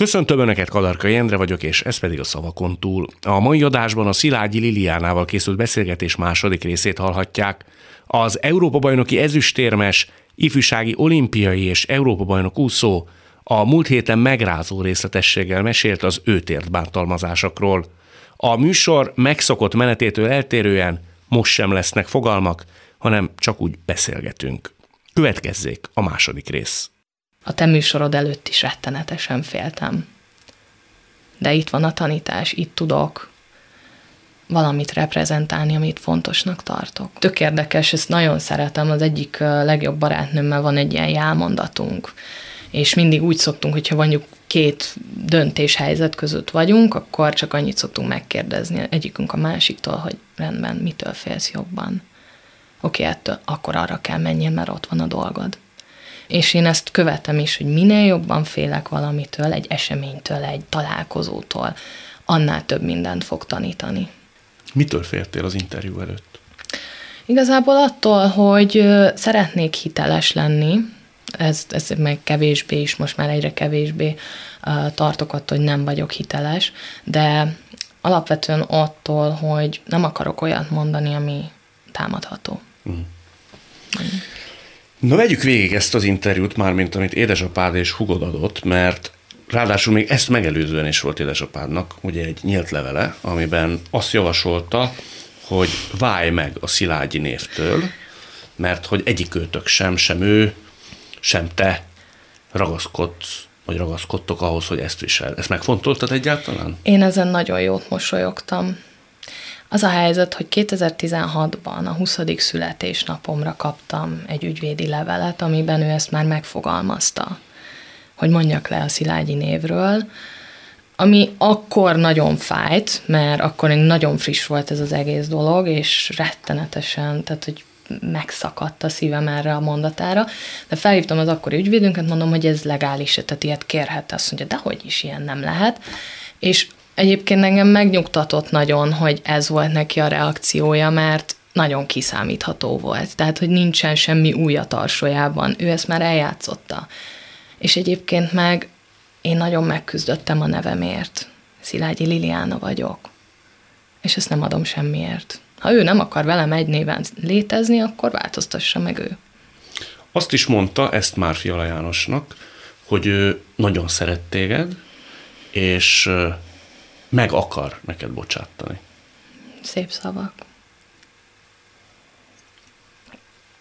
Köszöntöm Önöket, Kadarkai Endre vagyok, és ez pedig a szavakon túl. A mai adásban a Szilágyi Liliánával készült beszélgetés második részét hallhatják. Az Európa-bajnoki ezüstérmes, ifjúsági olimpiai és Európa-bajnok úszó a múlt héten megrázó részletességgel mesélt az őtért bántalmazásokról. A műsor megszokott menetétől eltérően most sem lesznek fogalmak, hanem csak úgy beszélgetünk. Következzék a második rész. A te műsorod előtt is rettenetesen féltem. De itt van a tanítás, itt tudok valamit reprezentálni, amit fontosnak tartok. Tök érdekes, ezt nagyon szeretem, az egyik legjobb barátnőmmel van egy ilyen jelmondatunk, és mindig úgy szoktunk, hogyha mondjuk két döntéshelyzet között vagyunk, akkor csak annyit szoktunk megkérdezni egyikünk a másiktól, hogy rendben, mitől félsz jobban. Oké, okay, ettől akkor arra kell menjen, mert ott van a dolgod. És én ezt követem is, hogy minél jobban félek valamitől, egy eseménytől, egy találkozótól, annál több mindent fog tanítani. Mitől féltél az interjú előtt? Igazából attól, hogy szeretnék hiteles lenni, ez, ez meg kevésbé is, most már egyre kevésbé uh, tartok attól, hogy nem vagyok hiteles, de alapvetően attól, hogy nem akarok olyat mondani, ami támadható. Mm. Mm. Na vegyük végig ezt az interjút már, mint amit édesapád és hugod adott, mert ráadásul még ezt megelőzően is volt édesapádnak ugye egy nyílt levele, amiben azt javasolta, hogy válj meg a Szilágyi névtől, mert hogy egyik őtök sem, sem ő, sem te ragaszkodsz, vagy ragaszkodtok ahhoz, hogy ezt visel. Ezt megfontoltad egyáltalán? Én ezen nagyon jót mosolyogtam. Az a helyzet, hogy 2016-ban a 20. születésnapomra kaptam egy ügyvédi levelet, amiben ő ezt már megfogalmazta, hogy mondjak le a Szilágyi névről, ami akkor nagyon fájt, mert akkor még nagyon friss volt ez az egész dolog, és rettenetesen, tehát hogy megszakadt a szívem erre a mondatára, de felhívtam az akkori ügyvédünket, mondom, hogy ez legális, tehát ilyet kérhet, azt mondja, de hogy is ilyen nem lehet, és Egyébként engem megnyugtatott nagyon, hogy ez volt neki a reakciója, mert nagyon kiszámítható volt. Tehát, hogy nincsen semmi új a tarsójában. Ő ezt már eljátszotta. És egyébként meg én nagyon megküzdöttem a nevemért. Szilágyi Liliana vagyok. És ezt nem adom semmiért. Ha ő nem akar velem egy néven létezni, akkor változtassa meg ő. Azt is mondta, ezt már Fiala Jánosnak, hogy ő nagyon szeret téged, és meg akar neked bocsátani. Szép szavak.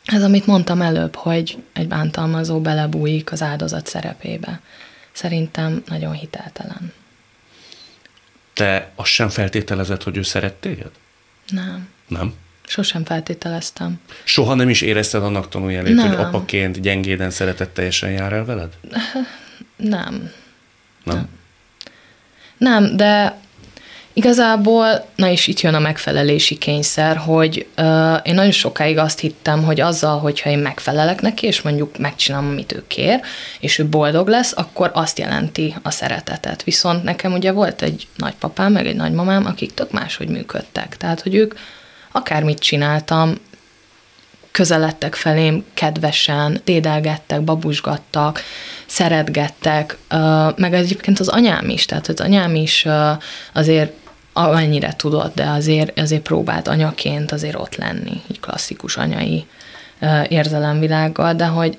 Ez, amit mondtam előbb, hogy egy bántalmazó belebújik az áldozat szerepébe. Szerintem nagyon hiteltelen. Te azt sem feltételezed, hogy ő szeret téged? Nem. Nem? Sosem feltételeztem. Soha nem is érezted annak tanuljelét, hogy apaként gyengéden szeretetteljesen jár el veled? Nem. Nem? Nem. Nem, de Igazából, na és itt jön a megfelelési kényszer, hogy uh, én nagyon sokáig azt hittem, hogy azzal, hogyha én megfelelek neki, és mondjuk megcsinálom, amit ő kér, és ő boldog lesz, akkor azt jelenti a szeretetet. Viszont nekem ugye volt egy nagypapám, meg egy nagymamám, akik tök máshogy működtek. Tehát, hogy ők akármit csináltam, közeledtek felém kedvesen, dédelgettek, babusgattak, szeretgettek, meg egyébként az anyám is, tehát az anyám is azért amennyire tudott, de azért, azért próbált anyaként azért ott lenni, így klasszikus anyai érzelemvilággal, de hogy,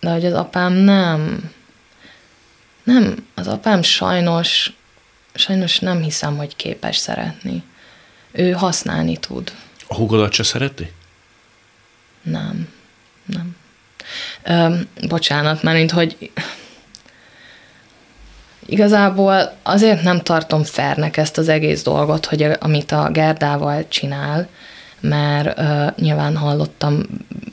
de hogy az apám nem, nem, az apám sajnos, sajnos nem hiszem, hogy képes szeretni. Ő használni tud. A húgodat se szereti? Nem, nem. Ö, bocsánat, mert hogy Igazából azért nem tartom fernek ezt az egész dolgot, hogy amit a Gerdával csinál, mert uh, nyilván hallottam,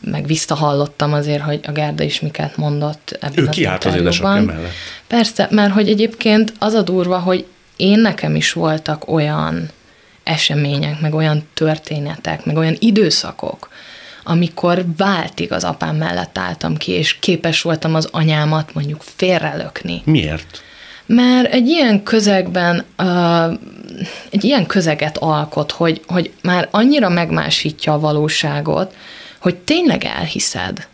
meg visszahallottam azért, hogy a Gerda is miket mondott ebben ő kiállt az édesapja mellett. Persze, mert hogy egyébként az a durva, hogy én nekem is voltak olyan események, meg olyan történetek, meg olyan időszakok, amikor váltig az apám mellett álltam ki, és képes voltam az anyámat mondjuk félrelökni. Miért? Mert egy ilyen közegben, uh, egy ilyen közeget alkot, hogy, hogy már annyira megmásítja a valóságot, hogy tényleg elhiszed,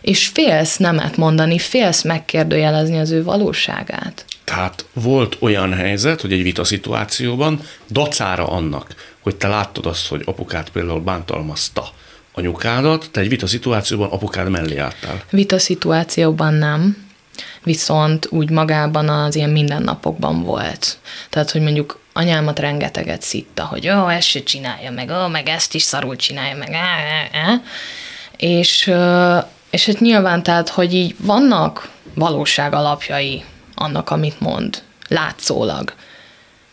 és félsz nemet mondani, félsz megkérdőjelezni az ő valóságát. Tehát volt olyan helyzet, hogy egy vita szituációban dacára annak, hogy te láttad azt, hogy apukát például bántalmazta anyukádat, te egy vita szituációban apukád mellé álltál. Vita szituációban nem, viszont úgy magában az ilyen mindennapokban volt. Tehát, hogy mondjuk anyámat rengeteget szitta, hogy ó, ezt se csinálja meg, ó, meg ezt is szarul csinálja meg, á, á, á. És, és hát nyilván, tehát, hogy így vannak valóság alapjai annak, amit mond, látszólag.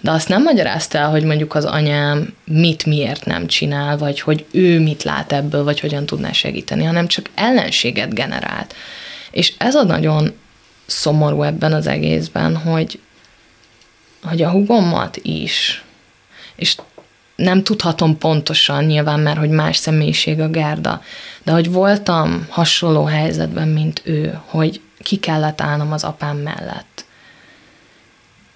De azt nem magyarázta el, hogy mondjuk az anyám mit miért nem csinál, vagy hogy ő mit lát ebből, vagy hogyan tudná segíteni, hanem csak ellenséget generált. És ez a nagyon szomorú ebben az egészben, hogy, hogy a hugomat is, és nem tudhatom pontosan nyilván, mert hogy más személyiség a Gerda, de hogy voltam hasonló helyzetben, mint ő, hogy ki kellett állnom az apám mellett.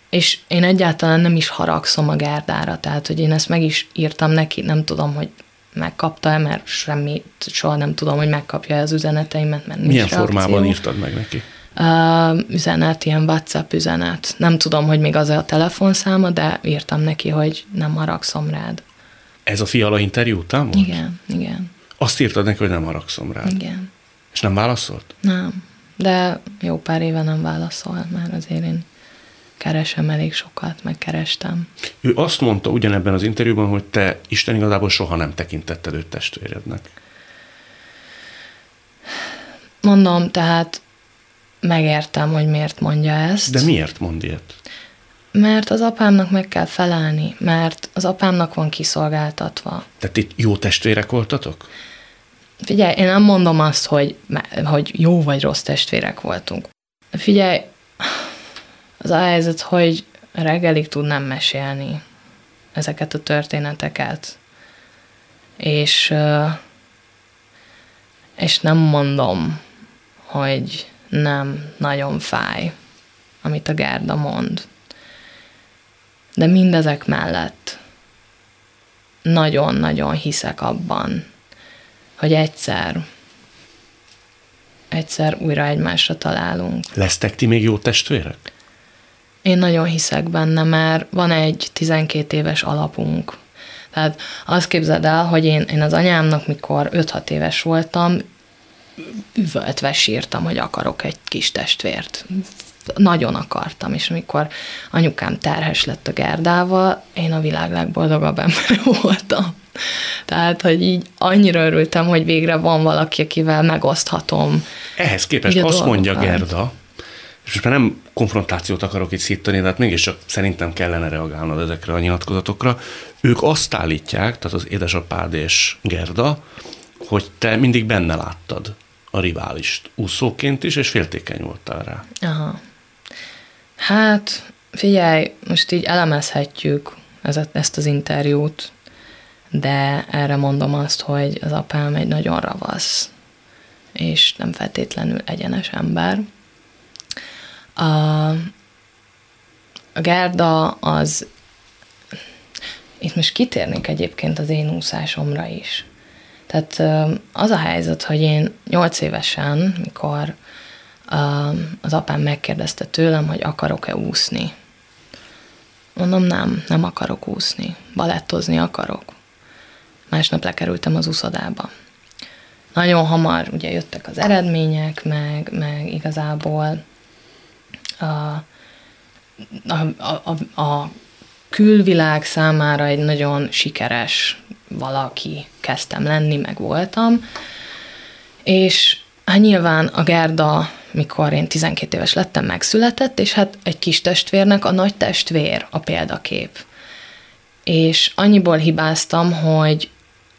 És én egyáltalán nem is haragszom a Gerdára, tehát hogy én ezt meg is írtam neki, nem tudom, hogy megkapta-e, mert semmit, soha nem tudom, hogy megkapja az üzeneteimet, mert Milyen formában írtad meg neki? Uh, üzenet, ilyen WhatsApp üzenet. Nem tudom, hogy még az a telefonszáma, de írtam neki, hogy nem haragszom rád. Ez a fiala interjú után volt? Igen, igen. Azt írtad neki, hogy nem haragszom rád? Igen. És nem válaszolt? Nem, de jó pár éve nem válaszolt már azért én keresem elég sokat, megkerestem. Ő azt mondta ugyanebben az interjúban, hogy te Isten igazából soha nem tekintetted őt testvérednek. Mondom, tehát megértem, hogy miért mondja ezt. De miért mond ilyet? Mert az apámnak meg kell felelni, mert az apámnak van kiszolgáltatva. Tehát itt jó testvérek voltatok? Figyelj, én nem mondom azt, hogy, hogy jó vagy rossz testvérek voltunk. Figyelj, az a helyzet, hogy reggelig tudnám mesélni ezeket a történeteket. És, és nem mondom, hogy nem nagyon fáj, amit a Gerda mond. De mindezek mellett nagyon-nagyon hiszek abban, hogy egyszer, egyszer újra egymásra találunk. Lesztek ti még jó testvérek? Én nagyon hiszek benne, mert van egy 12 éves alapunk. Tehát azt képzeld el, hogy én, én az anyámnak, mikor 5-6 éves voltam, üvöltve sírtam, hogy akarok egy kis testvért. Nagyon akartam, és amikor anyukám terhes lett a Gerdával, én a világ legboldogabb ember voltam. Tehát, hogy így annyira örültem, hogy végre van valaki, akivel megoszthatom. Ehhez képest azt dolgokat. mondja Gerda, és most már nem konfrontációt akarok itt szítani, de hát mégiscsak szerintem kellene reagálnod ezekre a nyilatkozatokra. Ők azt állítják, tehát az édesapád és Gerda, hogy te mindig benne láttad a riválist úszóként is, és féltékeny voltál rá. Aha. Hát, figyelj, most így elemezhetjük ezt az interjút, de erre mondom azt, hogy az apám egy nagyon ravasz, és nem feltétlenül egyenes ember. A, a Gerda az, itt most kitérnék egyébként az én úszásomra is. Tehát az a helyzet, hogy én nyolc évesen, mikor az apám megkérdezte tőlem, hogy akarok-e úszni. Mondom, nem, nem akarok úszni. Balettozni akarok. Másnap lekerültem az úszodába. Nagyon hamar ugye jöttek az eredmények, meg, meg igazából a, a, a, a külvilág számára egy nagyon sikeres valaki kezdtem lenni, meg voltam. És hát nyilván a Gerda, mikor én 12 éves lettem, megszületett, és hát egy kis testvérnek a nagy testvér a példakép. És annyiból hibáztam, hogy,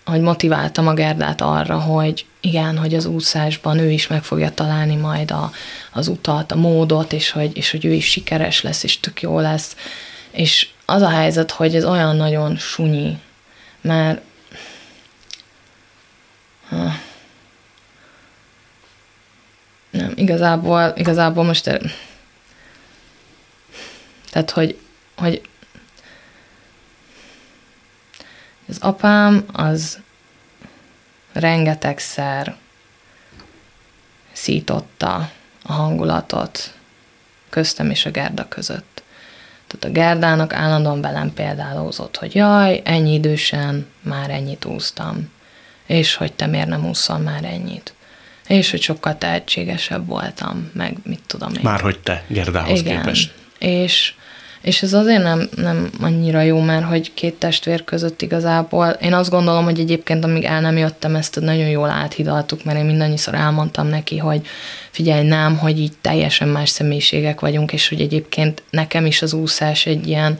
hogy motiváltam a Gerdát arra, hogy igen, hogy az úszásban ő is meg fogja találni majd a, az utat, a módot, és hogy, és hogy ő is sikeres lesz, és tök jó lesz. És az a helyzet, hogy ez olyan nagyon sunyi, mert nem, igazából, igazából most tehát, hogy, hogy az apám az rengetegszer szította a hangulatot köztem és a Gerda között. Tehát a Gerdának állandóan velem példálózott, hogy jaj, ennyi idősen már ennyit úsztam, és hogy te miért nem úszol már ennyit. És hogy sokkal tehetségesebb voltam, meg mit tudom én. Már hogy te Gerdához Igen. képest. És, és ez azért nem, nem annyira jó, mert hogy két testvér között igazából, én azt gondolom, hogy egyébként amíg el nem jöttem, ezt nagyon jól áthidaltuk, mert én mindannyiszor elmondtam neki, hogy figyelj, nem, hogy így teljesen más személyiségek vagyunk, és hogy egyébként nekem is az úszás egy ilyen,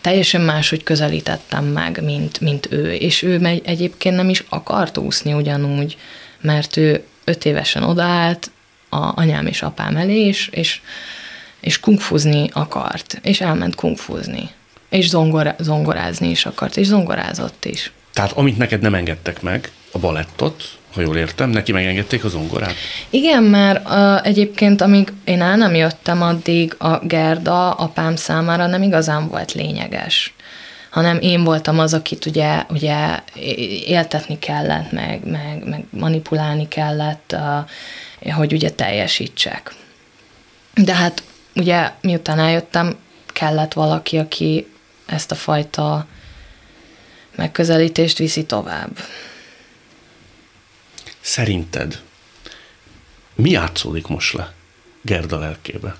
teljesen máshogy közelítettem meg, mint, mint ő. És ő megy, egyébként nem is akart úszni ugyanúgy, mert ő öt évesen odaállt a anyám és apám elé, és, és és kungfuzni akart, és elment kungfuzni. És zongora, zongorázni is akart, és zongorázott is. Tehát amit neked nem engedtek meg, a balettot, ha jól értem, neki megengedték a zongorát? Igen, mert uh, egyébként amíg én el nem jöttem, addig a Gerda apám számára nem igazán volt lényeges hanem én voltam az, akit ugye, ugye éltetni kellett, meg, meg, meg manipulálni kellett, uh, hogy ugye teljesítsek. De hát ugye miután eljöttem, kellett valaki, aki ezt a fajta megközelítést viszi tovább. Szerinted mi játszódik most le Gerda lelkébe?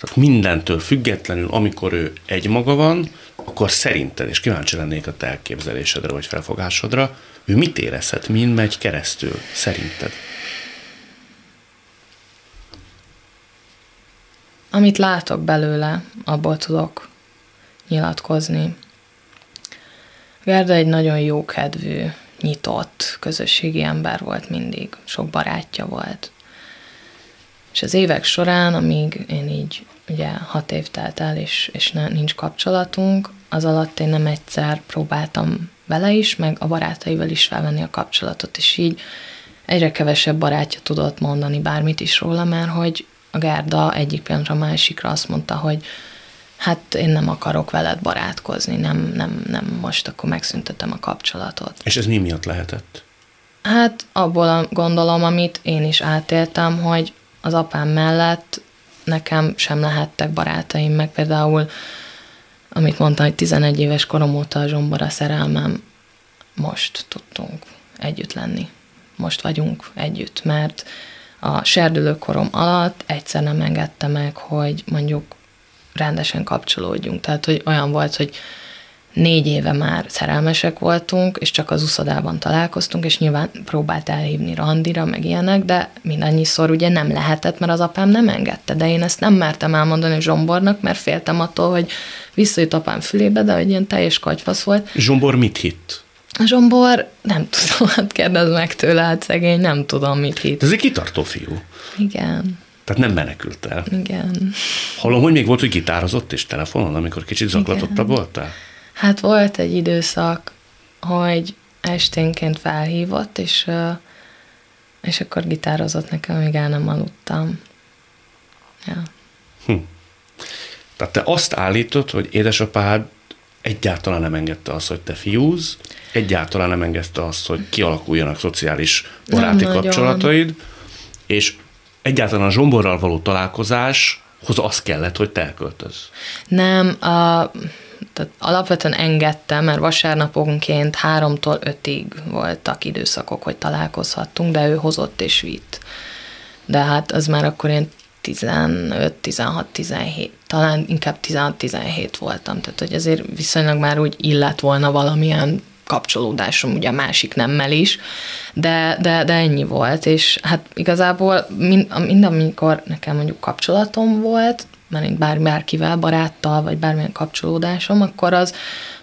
Tehát mindentől függetlenül, amikor ő egymaga van, akkor szerinted, és kíváncsi lennék a te elképzelésedre vagy felfogásodra, ő mit érezhet, mind megy keresztül, szerinted? Amit látok belőle, abból tudok nyilatkozni. Gerda egy nagyon jókedvű, nyitott, közösségi ember volt mindig, sok barátja volt. És az évek során, amíg én így, ugye hat év telt el, és, és ne, nincs kapcsolatunk, az alatt én nem egyszer próbáltam vele is, meg a barátaival is felvenni a kapcsolatot, és így egyre kevesebb barátja tudott mondani bármit is róla, mert hogy a Gárda egyik pillanatra a másikra azt mondta, hogy hát én nem akarok veled barátkozni, nem, nem, nem most akkor megszüntetem a kapcsolatot. És ez mi miatt lehetett? Hát abból gondolom, amit én is átéltem, hogy az apám mellett nekem sem lehettek barátaim, meg például, amit mondtam, hogy 11 éves korom óta a zsombora szerelmem, most tudtunk együtt lenni. Most vagyunk együtt, mert a serdülőkorom alatt egyszer nem engedte meg, hogy mondjuk rendesen kapcsolódjunk. Tehát, hogy olyan volt, hogy négy éve már szerelmesek voltunk, és csak az uszodában találkoztunk, és nyilván próbált elhívni randira, meg ilyenek, de mindannyiszor ugye nem lehetett, mert az apám nem engedte, de én ezt nem mertem elmondani Zsombornak, mert féltem attól, hogy visszajut apám fülébe, de hogy ilyen teljes kagyfasz volt. Zsombor mit hitt? A Zsombor, nem tudom, hát kérdezd meg tőle, hát szegény, nem tudom, mit hitt. Ez egy kitartó fiú. Igen. Tehát nem menekült el. Igen. Hallom, hogy még volt, hogy gitározott és telefonon, amikor kicsit zaklatottabb voltál? Hát volt egy időszak, hogy esténként felhívott, és, és akkor gitározott nekem, amíg el nem aludtam. Ja. Hm. Tehát te azt állítod, hogy édesapád egyáltalán nem engedte azt, hogy te fiúz, egyáltalán nem engedte azt, hogy kialakuljanak szociális baráti nem kapcsolataid, nagyon. és egyáltalán a zsomborral való találkozáshoz az kellett, hogy te elköltöz. Nem, a, tehát alapvetően engedtem, mert vasárnaponként háromtól ötig voltak időszakok, hogy találkozhattunk, de ő hozott és vitt. De hát az már akkor én 15, 16, 17, talán inkább 16, 17 voltam, tehát hogy azért viszonylag már úgy illet volna valamilyen kapcsolódásom ugye a másik nemmel is, de, de, de ennyi volt, és hát igazából mind, mind amikor nekem mondjuk kapcsolatom volt, mert bár, bárkivel, baráttal, vagy bármilyen kapcsolódásom, akkor az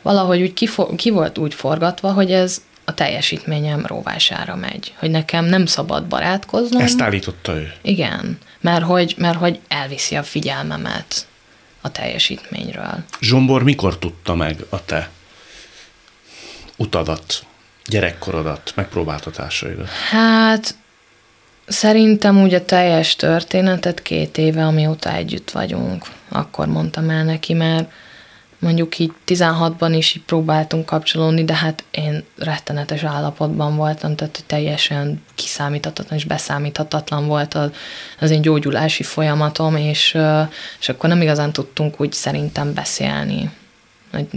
valahogy úgy ki, ki volt úgy forgatva, hogy ez a teljesítményem róvására megy, hogy nekem nem szabad barátkoznom. Ezt állította ő. Igen, mert hogy, mert hogy elviszi a figyelmemet a teljesítményről. Zsombor mikor tudta meg a te utadat, gyerekkorodat, megpróbáltatásaidat? Hát szerintem úgy a teljes történetet két éve, amióta együtt vagyunk, akkor mondtam el neki, mert mondjuk így 16-ban is így próbáltunk kapcsolódni, de hát én rettenetes állapotban voltam, tehát teljesen kiszámíthatatlan és beszámíthatatlan volt az, az én gyógyulási folyamatom, és, és akkor nem igazán tudtunk úgy szerintem beszélni.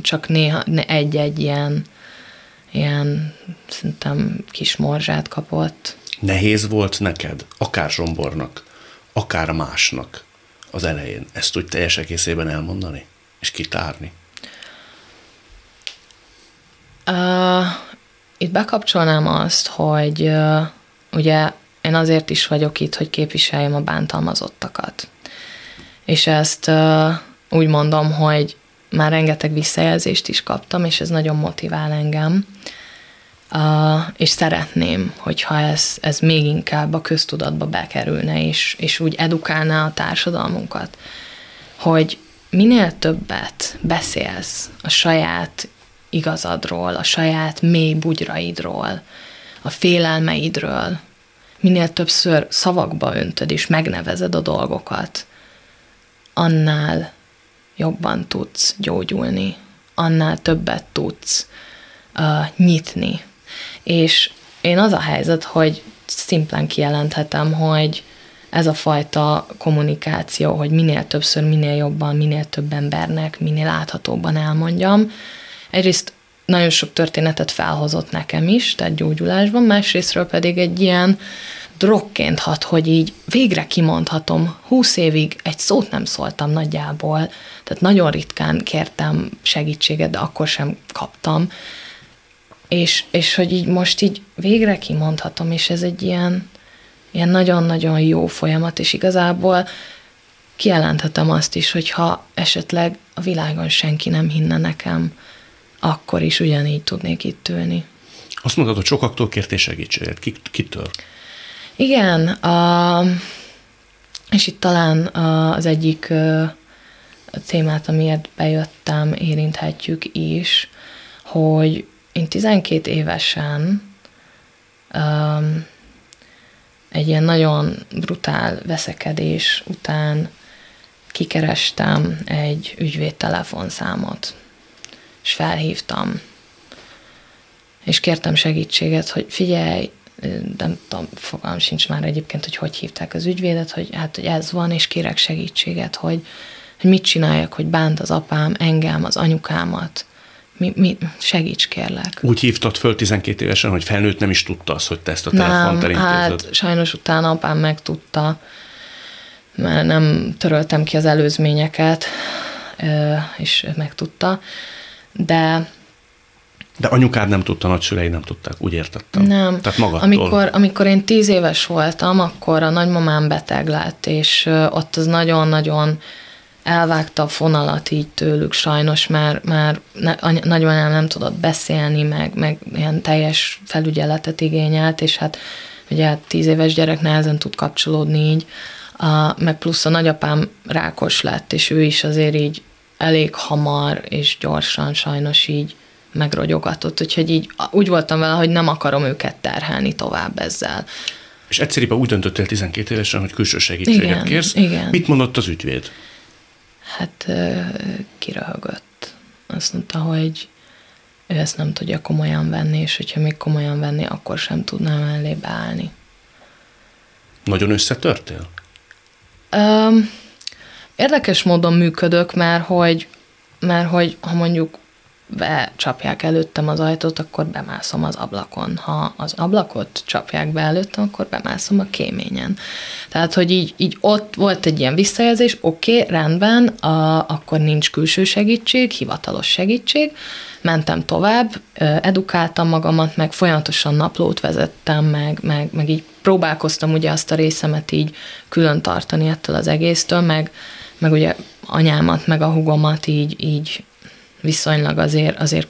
Csak néha egy-egy ilyen, ilyen szerintem kis morzsát kapott. Nehéz volt neked, akár Zsombornak, akár másnak az elején ezt úgy teljes egészében elmondani? és kitárni? Uh, itt bekapcsolnám azt, hogy uh, ugye én azért is vagyok itt, hogy képviseljem a bántalmazottakat. És ezt uh, úgy mondom, hogy már rengeteg visszajelzést is kaptam, és ez nagyon motivál engem. Uh, és szeretném, hogyha ez, ez még inkább a köztudatba bekerülne, és, és úgy edukálná a társadalmunkat, hogy minél többet beszélsz a saját igazadról, a saját mély bugyraidról, a félelmeidről, minél többször szavakba öntöd és megnevezed a dolgokat, annál jobban tudsz gyógyulni, annál többet tudsz uh, nyitni. És én az a helyzet, hogy szimplán kijelenthetem, hogy ez a fajta kommunikáció, hogy minél többször, minél jobban, minél több embernek, minél láthatóbban elmondjam. Egyrészt nagyon sok történetet felhozott nekem is, tehát gyógyulásban, másrésztről pedig egy ilyen drogként hat, hogy így végre kimondhatom, húsz évig egy szót nem szóltam nagyjából, tehát nagyon ritkán kértem segítséget, de akkor sem kaptam, és, és hogy így most így végre kimondhatom, és ez egy ilyen, ilyen nagyon-nagyon jó folyamat, és igazából kijelenthetem azt is, hogy ha esetleg a világon senki nem hinne nekem, akkor is ugyanígy tudnék itt ülni. Azt mondod, hogy sokaktól kértél segítséget. kitől? Igen, a, és itt talán az egyik témát, amiért bejöttem, érinthetjük is, hogy én 12 évesen um, egy ilyen nagyon brutál veszekedés után kikerestem egy ügyvéd telefonszámot, és felhívtam, és kértem segítséget, hogy figyelj, nem tudom, fogalm sincs már egyébként, hogy hogy hívták az ügyvédet, hogy hát, hogy ez van, és kérek segítséget, hogy, hogy mit csináljak, hogy bánt az apám engem, az anyukámat, mi, mi, segíts kérlek. Úgy hívtad föl 12 évesen, hogy felnőtt nem is tudta azt, hogy te ezt a telefont nem, hát sajnos utána apám megtudta, mert nem töröltem ki az előzményeket, és megtudta, de de anyukád nem tudta, nagyszülei nem tudták, úgy értettem. Nem. Tehát magadtól. Amikor, amikor én tíz éves voltam, akkor a nagymamám beteg lett, és ott az nagyon-nagyon elvágta a fonalat így tőlük sajnos, mert már ne, nagymamám nem tudott beszélni, meg, meg ilyen teljes felügyeletet igényelt, és hát ugye hát tíz éves gyerek nehezen tud kapcsolódni így, a, meg plusz a nagyapám rákos lett, és ő is azért így elég hamar és gyorsan sajnos így megrogyogatott, úgyhogy így úgy voltam vele, hogy nem akarom őket terhelni tovább ezzel. És egyszerűen úgy döntöttél 12 évesen, hogy külső segítséget igen, kérsz. Igen. Mit mondott az ügyvéd? Hát kiröhögött. Azt mondta, hogy ő ezt nem tudja komolyan venni, és hogyha még komolyan venni, akkor sem tudnám mellé beállni. Nagyon összetörtél? Um, érdekes módon működök, mert hogy, mert hogy ha mondjuk becsapják előttem az ajtót, akkor bemászom az ablakon. Ha az ablakot csapják be előttem, akkor bemászom a kéményen. Tehát, hogy így, így ott volt egy ilyen visszajelzés, oké, okay, rendben, a, akkor nincs külső segítség, hivatalos segítség, mentem tovább, edukáltam magamat, meg folyamatosan naplót vezettem, meg, meg, meg így próbálkoztam ugye azt a részemet így külön tartani ettől az egésztől, meg, meg ugye anyámat, meg a hugomat így, így viszonylag azért, azért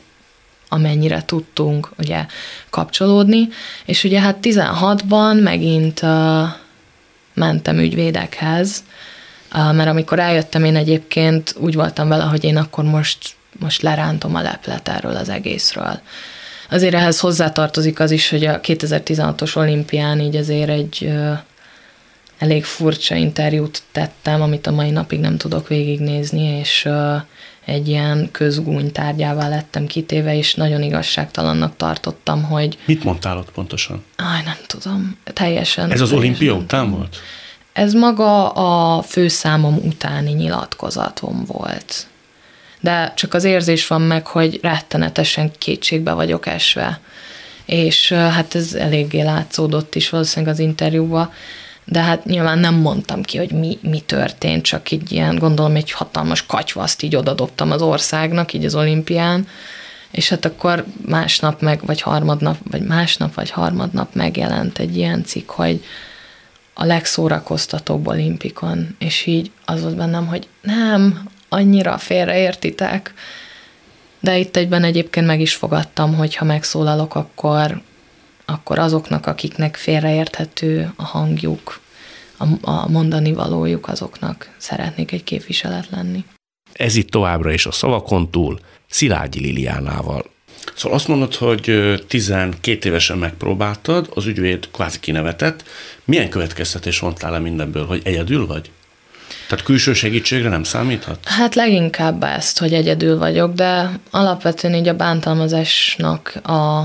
amennyire tudtunk ugye kapcsolódni, és ugye hát 16-ban megint uh, mentem ügyvédekhez, Mert amikor eljöttem, én egyébként úgy voltam vele, hogy én akkor most, most lerántom a leplet erről az egészről. Azért ehhez hozzátartozik az is, hogy a 2016-os olimpián így azért egy elég furcsa interjút tettem, amit a mai napig nem tudok végignézni, és egy ilyen közgúny tárgyává lettem kitéve, és nagyon igazságtalannak tartottam, hogy... Mit mondtál ott pontosan? Aj, nem tudom. Teljesen. Ez az teljesen olimpia után volt? Ez maga a főszámom utáni nyilatkozatom volt. De csak az érzés van meg, hogy rettenetesen kétségbe vagyok esve. És hát ez eléggé látszódott is valószínűleg az interjúban, de hát nyilván nem mondtam ki, hogy mi, mi történt, csak így ilyen, gondolom, egy hatalmas katyvaszt így odadobtam az országnak, így az olimpián, és hát akkor másnap meg, vagy harmadnap, vagy másnap, vagy harmadnap megjelent egy ilyen cikk, hogy a legszórakoztatóbb olimpikon, és így az volt bennem, hogy nem, annyira félreértitek, de itt egyben egyébként meg is fogadtam, hogy ha megszólalok, akkor akkor azoknak, akiknek félreérthető a hangjuk, a, a mondani valójuk, azoknak szeretnék egy képviselet lenni. Ez itt továbbra is a szavakon túl, Szilágyi Liliánával. Szóval azt mondod, hogy 12 évesen megpróbáltad, az ügyvéd kvázi kinevetett. Milyen következtetés vontál le mindenből, hogy egyedül vagy? Tehát külső segítségre nem számíthat? Hát leginkább ezt, hogy egyedül vagyok, de alapvetően így a bántalmazásnak a,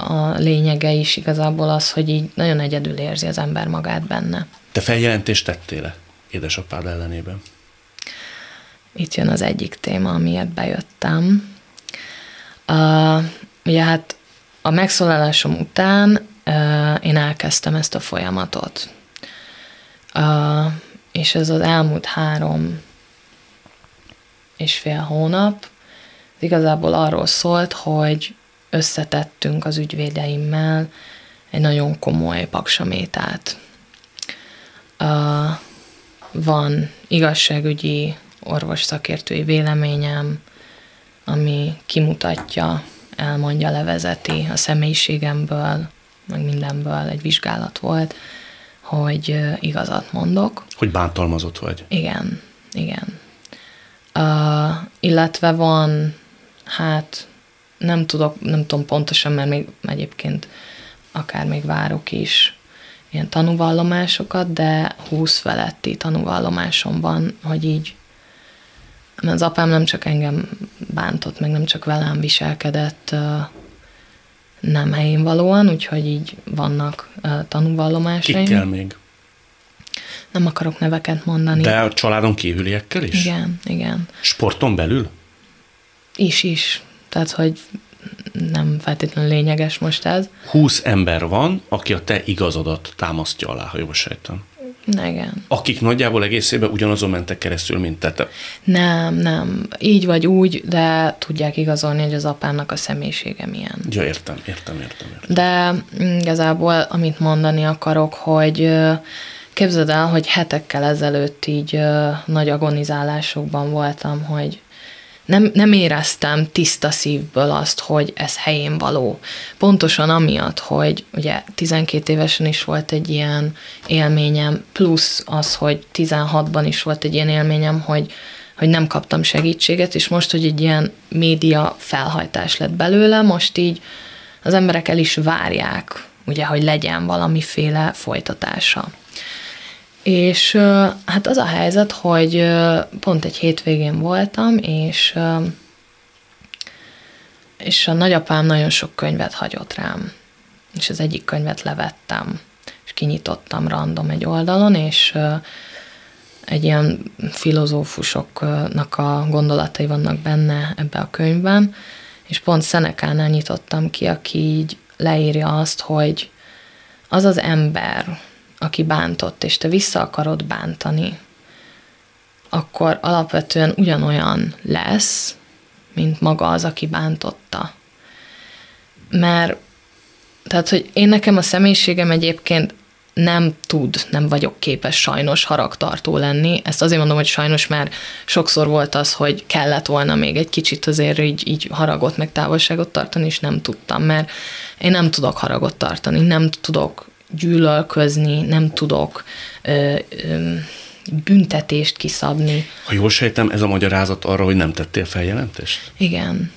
a lényege is igazából az, hogy így nagyon egyedül érzi az ember magát benne. Te feljelentést tettél-e édesapád ellenében? Itt jön az egyik téma, amiért bejöttem. Uh, ugye hát a megszólalásom után uh, én elkezdtem ezt a folyamatot. Uh, és ez az elmúlt három és fél hónap igazából arról szólt, hogy összetettünk az ügyvédeimmel egy nagyon komoly paksamétát. Uh, van igazságügyi orvos szakértői véleményem, ami kimutatja, elmondja, levezeti a személyiségemből, meg mindenből egy vizsgálat volt, hogy igazat mondok. Hogy bántalmazott vagy? Igen, igen. Uh, illetve van, hát nem tudok, nem tudom pontosan, mert még egyébként akár még várok is ilyen tanúvallomásokat, de 20 feletti tanúvallomásom van, hogy így mert az apám nem csak engem bántott, meg nem csak velem viselkedett nem helyén valóan, úgyhogy így vannak tanúvallomásaim. Kikkel még? Nem akarok neveket mondani. De a családon kívüliekkel is? Igen, igen. Sporton belül? Is, is. Tehát, hogy nem feltétlenül lényeges most ez. 20 ember van, aki a te igazodat támasztja alá, ha jól sejtem. Igen. Akik nagyjából egészében ugyanazon mentek keresztül, mint te. Nem, nem. Így vagy úgy, de tudják igazolni, hogy az apámnak a személyisége milyen. Ja, értem, értem, értem. értem. De igazából, amit mondani akarok, hogy képzeld el, hogy hetekkel ezelőtt így nagy agonizálásokban voltam, hogy nem, nem éreztem tiszta szívből azt, hogy ez helyén való. Pontosan amiatt, hogy ugye 12 évesen is volt egy ilyen élményem, plusz az, hogy 16-ban is volt egy ilyen élményem, hogy, hogy nem kaptam segítséget, és most, hogy egy ilyen média felhajtás lett belőle, most így az emberek el is várják, ugye, hogy legyen valamiféle folytatása. És hát az a helyzet, hogy pont egy hétvégén voltam, és, és a nagyapám nagyon sok könyvet hagyott rám. És az egyik könyvet levettem, és kinyitottam random egy oldalon, és egy ilyen filozófusoknak a gondolatai vannak benne ebbe a könyvben, és pont Szenekánál nyitottam ki, aki így leírja azt, hogy az az ember, aki bántott, és te vissza akarod bántani, akkor alapvetően ugyanolyan lesz, mint maga az, aki bántotta. Mert, tehát, hogy én nekem a személyiségem egyébként nem tud, nem vagyok képes sajnos haragtartó lenni. Ezt azért mondom, hogy sajnos, mert sokszor volt az, hogy kellett volna még egy kicsit azért így, így haragot, meg távolságot tartani, és nem tudtam, mert én nem tudok haragot tartani, nem tudok gyűlölközni, nem tudok ö, ö, büntetést kiszabni. Ha jól sejtem, ez a magyarázat arra, hogy nem tettél feljelentést? Igen.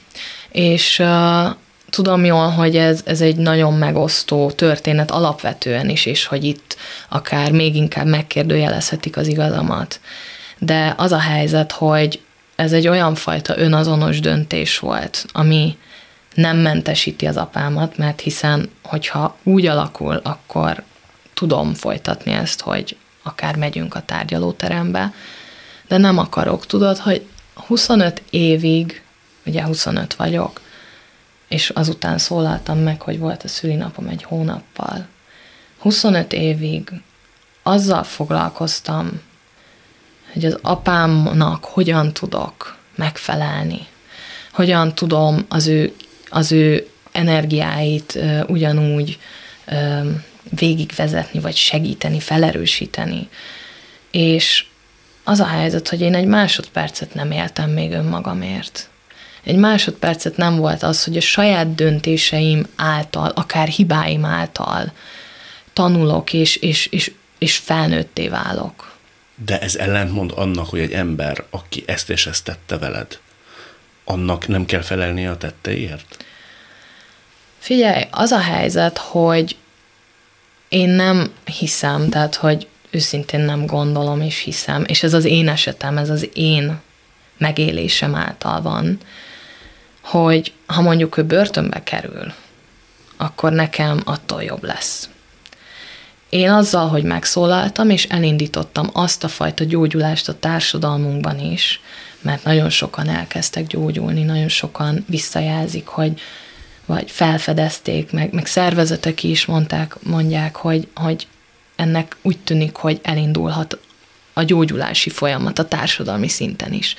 És uh, tudom jól, hogy ez, ez egy nagyon megosztó történet alapvetően is, és hogy itt akár még inkább megkérdőjelezhetik az igazamat. De az a helyzet, hogy ez egy olyan fajta önazonos döntés volt, ami nem mentesíti az apámat, mert hiszen, hogyha úgy alakul, akkor tudom folytatni ezt, hogy akár megyünk a tárgyalóterembe, de nem akarok. Tudod, hogy 25 évig, ugye 25 vagyok, és azután szólaltam meg, hogy volt a szülinapom egy hónappal. 25 évig azzal foglalkoztam, hogy az apámnak hogyan tudok megfelelni, hogyan tudom az ő, az ő energiáit ugyanúgy végigvezetni, vagy segíteni, felerősíteni. És az a helyzet, hogy én egy másodpercet nem éltem még önmagamért. Egy másodpercet nem volt az, hogy a saját döntéseim által, akár hibáim által tanulok, és, és, és, és felnőtté válok. De ez ellentmond annak, hogy egy ember, aki ezt és ezt tette veled, annak nem kell felelnie a tetteiért? Figyelj, az a helyzet, hogy én nem hiszem, tehát, hogy őszintén nem gondolom és hiszem, és ez az én esetem, ez az én megélésem által van, hogy ha mondjuk ő börtönbe kerül, akkor nekem attól jobb lesz. Én azzal, hogy megszólaltam, és elindítottam azt a fajta gyógyulást a társadalmunkban is, mert nagyon sokan elkezdtek gyógyulni, nagyon sokan visszajelzik, hogy vagy felfedezték, meg, meg szervezetek is mondták, mondják, hogy, hogy ennek úgy tűnik, hogy elindulhat a gyógyulási folyamat a társadalmi szinten is.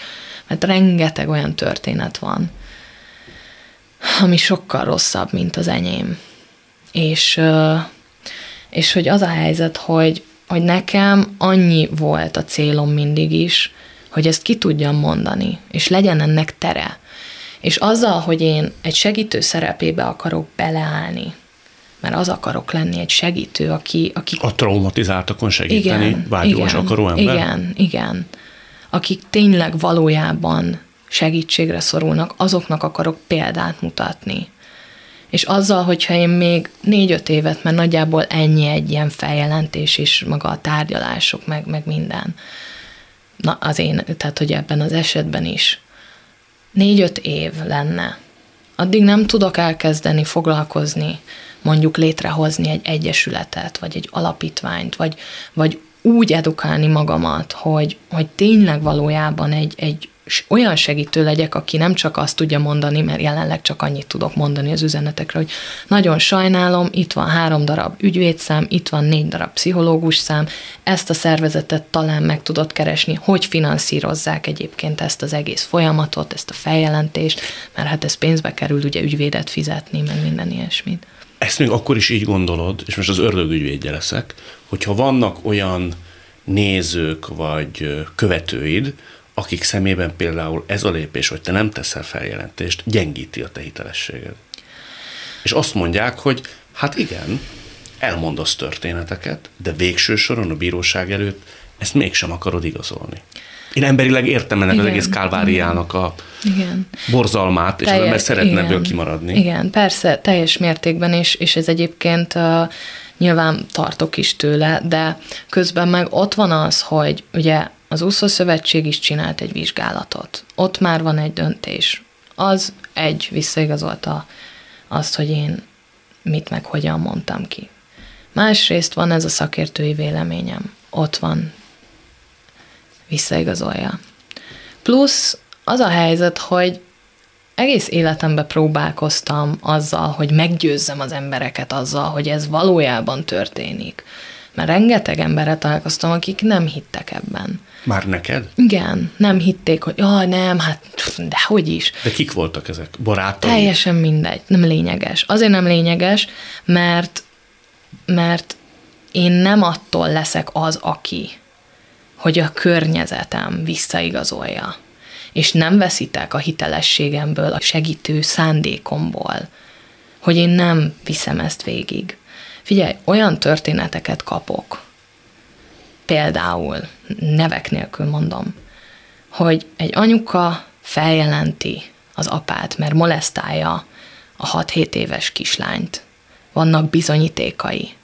Mert rengeteg olyan történet van, ami sokkal rosszabb, mint az enyém. És, és hogy az a helyzet, hogy, hogy nekem annyi volt a célom mindig is, hogy ezt ki tudjam mondani, és legyen ennek tere. És azzal, hogy én egy segítő szerepébe akarok beleállni, mert az akarok lenni egy segítő, aki... aki a traumatizáltakon segíteni igen, vágyós igen, akaró ember? Igen, igen. Akik tényleg valójában segítségre szorulnak, azoknak akarok példát mutatni. És azzal, hogyha én még négy-öt évet, mert nagyjából ennyi egy ilyen feljelentés is, maga a tárgyalások, meg, meg minden. Na, az én, tehát hogy ebben az esetben is. Négy-öt év lenne, addig nem tudok elkezdeni foglalkozni, mondjuk létrehozni egy egyesületet, vagy egy alapítványt, vagy, vagy úgy edukálni magamat, hogy, hogy tényleg valójában egy, egy olyan segítő legyek, aki nem csak azt tudja mondani, mert jelenleg csak annyit tudok mondani az üzenetekre, hogy nagyon sajnálom, itt van három darab ügyvédszám, itt van négy darab pszichológus szám, ezt a szervezetet talán meg tudod keresni, hogy finanszírozzák egyébként ezt az egész folyamatot, ezt a feljelentést, mert hát ez pénzbe kerül ugye ügyvédet fizetni, meg minden ilyesmit. Ezt még akkor is így gondolod, és most az ördögügyvédje leszek, hogyha vannak olyan nézők vagy követőid, akik szemében például ez a lépés, hogy te nem teszel feljelentést, gyengíti a te hitelességed. És azt mondják, hogy hát igen, elmondasz történeteket, de végső soron a bíróság előtt ezt mégsem akarod igazolni. Én emberileg értem ennek igen, az egész kálváriának a igen. borzalmát, és Teljes, az ember szeretne igen, ebből kimaradni. Igen, persze, teljes mértékben, és, és ez egyébként uh, nyilván tartok is tőle, de közben meg ott van az, hogy ugye az úszó szövetség is csinált egy vizsgálatot. Ott már van egy döntés. Az egy visszaigazolta azt, hogy én mit meg hogyan mondtam ki. Másrészt van ez a szakértői véleményem. Ott van, visszaigazolja. Plusz az a helyzet, hogy egész életemben próbálkoztam azzal, hogy meggyőzzem az embereket azzal, hogy ez valójában történik. Mert rengeteg emberre találkoztam, akik nem hittek ebben. Már neked? Igen, nem hitték, hogy jaj, nem, hát de hogy is. De kik voltak ezek? Barátai? Teljesen mindegy, nem lényeges. Azért nem lényeges, mert, mert én nem attól leszek az, aki, hogy a környezetem visszaigazolja. És nem veszítek a hitelességemből, a segítő szándékomból, hogy én nem viszem ezt végig. Figyelj, olyan történeteket kapok, például, nevek nélkül mondom, hogy egy anyuka feljelenti az apát, mert molesztálja a 6-7 éves kislányt. Vannak bizonyítékai.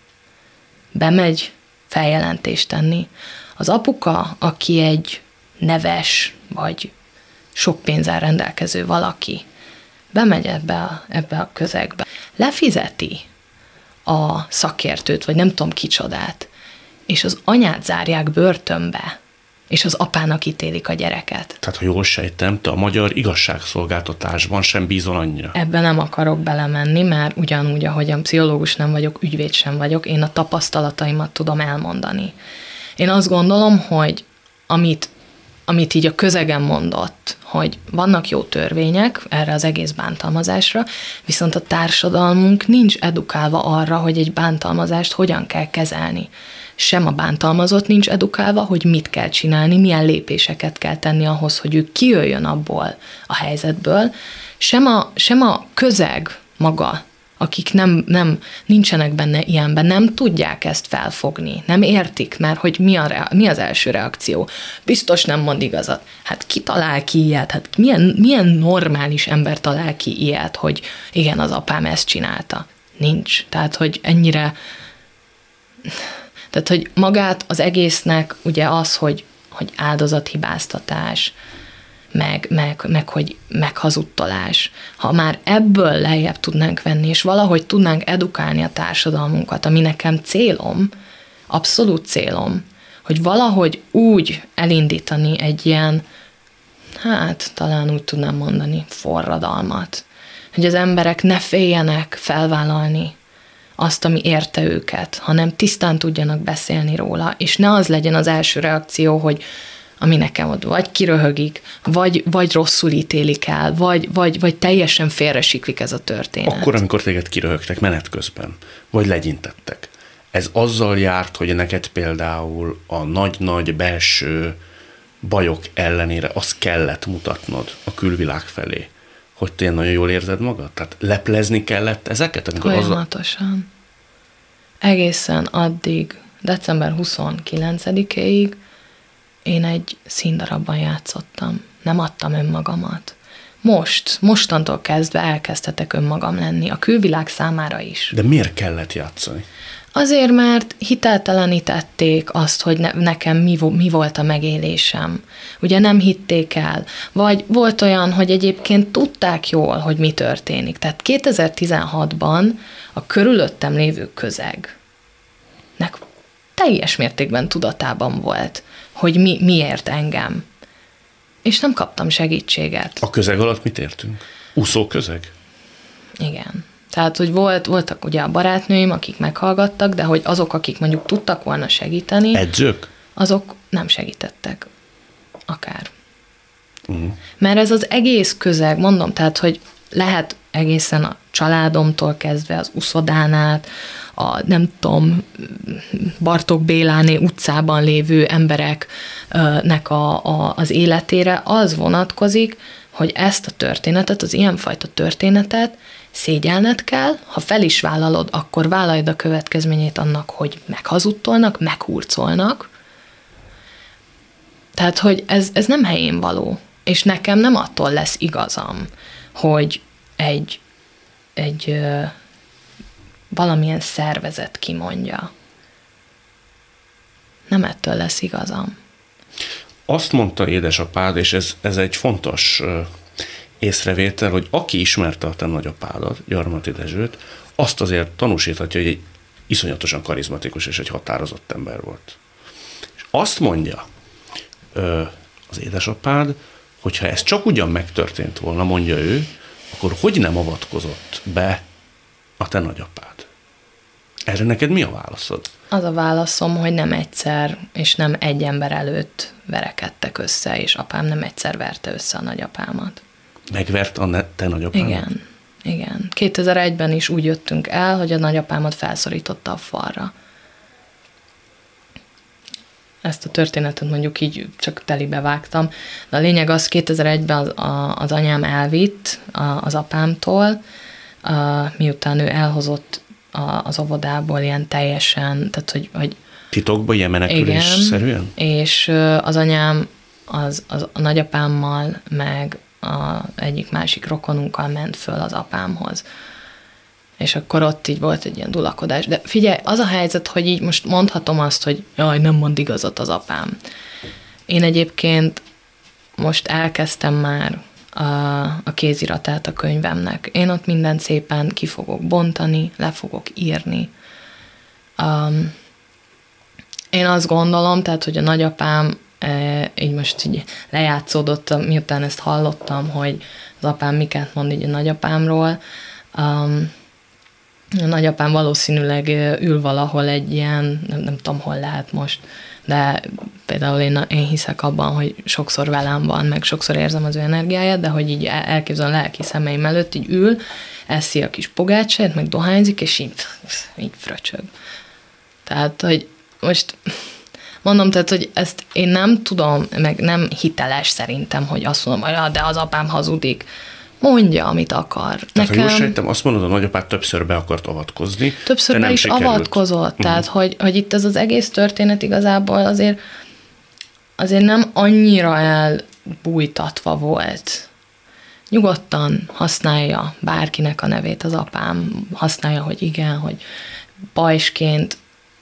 Bemegy feljelentést tenni. Az apuka, aki egy neves, vagy sok pénzzel rendelkező valaki, bemegy ebbe a, ebbe a közegbe, lefizeti a szakértőt, vagy nem tudom kicsodát, és az anyát zárják börtönbe, és az apának ítélik a gyereket. Tehát, ha jól sejtem, te a magyar igazságszolgáltatásban sem bízol annyira. Ebben nem akarok belemenni, mert ugyanúgy, ahogyan pszichológus nem vagyok, ügyvéd sem vagyok, én a tapasztalataimat tudom elmondani. Én azt gondolom, hogy amit, amit így a közegen mondott, hogy vannak jó törvények erre az egész bántalmazásra, viszont a társadalmunk nincs edukálva arra, hogy egy bántalmazást hogyan kell kezelni. Sem a bántalmazott nincs edukálva, hogy mit kell csinálni, milyen lépéseket kell tenni ahhoz, hogy ő kijöjjön abból a helyzetből, sem a, sem a közeg maga, akik nem, nem nincsenek benne ilyenben, nem tudják ezt felfogni, nem értik, mert hogy mi, a, mi az első reakció. Biztos nem mond igazat. Hát ki talál ki ilyet? Hát milyen, milyen normális ember talál ki ilyet, hogy igen, az apám ezt csinálta? Nincs. Tehát, hogy ennyire tehát, hogy magát az egésznek ugye az, hogy, hogy áldozathibáztatás, meg, meg, meg, hogy meghazudtolás. Ha már ebből lejjebb tudnánk venni, és valahogy tudnánk edukálni a társadalmunkat, ami nekem célom, abszolút célom, hogy valahogy úgy elindítani egy ilyen, hát talán úgy tudnám mondani, forradalmat, hogy az emberek ne féljenek felvállalni azt, ami érte őket, hanem tisztán tudjanak beszélni róla, és ne az legyen az első reakció, hogy ami nekem ott vagy kiröhögik, vagy, vagy rosszul ítélik el, vagy, vagy, vagy teljesen félresiklik ez a történet. Akkor, amikor téged kiröhögtek menet közben, vagy legyintettek, ez azzal járt, hogy neked például a nagy-nagy belső bajok ellenére azt kellett mutatnod a külvilág felé, hogy te nagyon jól érzed magad? Tehát leplezni kellett ezeket? Amikor Folyamatosan. Az... Egészen addig, december 29-ig én egy színdarabban játszottam. Nem adtam önmagamat. Most, mostantól kezdve elkezdhetek önmagam lenni, a külvilág számára is. De miért kellett játszani? Azért, mert hiteltelenítették azt, hogy ne, nekem mi, mi volt a megélésem. Ugye nem hitték el. Vagy volt olyan, hogy egyébként tudták jól, hogy mi történik. Tehát 2016-ban a körülöttem lévő közegnek teljes mértékben tudatában volt, hogy mi, miért engem. És nem kaptam segítséget. A közeg alatt mit értünk? Úszó közeg? Igen. Tehát, hogy volt, voltak ugye a barátnőim, akik meghallgattak, de hogy azok, akik mondjuk tudtak volna segíteni. Edzők? Azok nem segítettek. Akár. Uh-huh. Mert ez az egész közeg, mondom, tehát, hogy lehet egészen a családomtól kezdve az uszodán a nem tudom, Bartok Béláné utcában lévő embereknek a, a, az életére az vonatkozik, hogy ezt a történetet, az ilyenfajta történetet szégyelned kell, ha fel is vállalod, akkor vállajd a következményét annak, hogy meghazudtolnak, meghurcolnak. Tehát, hogy ez, ez nem helyén való. És nekem nem attól lesz igazam, hogy egy, egy valamilyen szervezet kimondja. Nem ettől lesz igazam. Azt mondta édesapád, és ez, ez egy fontos észrevétel, hogy aki ismerte a te nagyapádat, Gyarmati Dezsőt, azt azért tanúsíthatja, hogy egy iszonyatosan karizmatikus és egy határozott ember volt. És azt mondja az édesapád, hogyha ez csak ugyan megtörtént volna, mondja ő, akkor hogy nem avatkozott be a te nagyapád? Erre neked mi a válaszod? Az a válaszom, hogy nem egyszer, és nem egy ember előtt verekedtek össze, és apám nem egyszer verte össze a nagyapámat. Megvert a te nagyapámat? Igen, igen. 2001-ben is úgy jöttünk el, hogy a nagyapámat felszorította a falra. Ezt a történetet mondjuk így csak telibe vágtam. De a lényeg az, 2001-ben az, a, az anyám elvitt a, az apámtól, a, miután ő elhozott a, az óvodából ilyen teljesen, tehát hogy, hogy Titokban, ilyen menekülés-szerűen? és az anyám az, az a nagyapámmal, meg a egyik másik rokonunkkal ment föl az apámhoz. És akkor ott így volt egy ilyen dulakodás. De figyelj, az a helyzet, hogy így most mondhatom azt, hogy jaj, nem mond igazat az apám. Én egyébként most elkezdtem már a, a kéziratát a könyvemnek. Én ott mindent szépen ki fogok bontani, le fogok írni. Um, én azt gondolom, tehát, hogy a nagyapám e, így most így lejátszódott, miután ezt hallottam, hogy az apám miket mond így a nagyapámról. Um, a nagyapám valószínűleg ül valahol egy ilyen, nem, nem tudom, hol lehet most, de például én, én hiszek abban, hogy sokszor velem van, meg sokszor érzem az ő energiáját, de hogy így elképzelem lelki szemeim előtt, így ül, eszi a kis pogácsát, meg dohányzik, és így, így fröcsög. Tehát, hogy most mondom, tehát, hogy ezt én nem tudom, meg nem hiteles szerintem, hogy azt mondom, hogy ja, de az apám hazudik. Mondja, amit akar. Tehát, Nekem... ha jól sejtem, azt mondod, a nagyapát többször be akart avatkozni. Többször be is sikerült. avatkozott. Uh-huh. Tehát, hogy, hogy itt ez az egész történet igazából azért azért nem annyira elbújtatva volt. Nyugodtan használja bárkinek a nevét az apám, használja, hogy igen, hogy bajsként.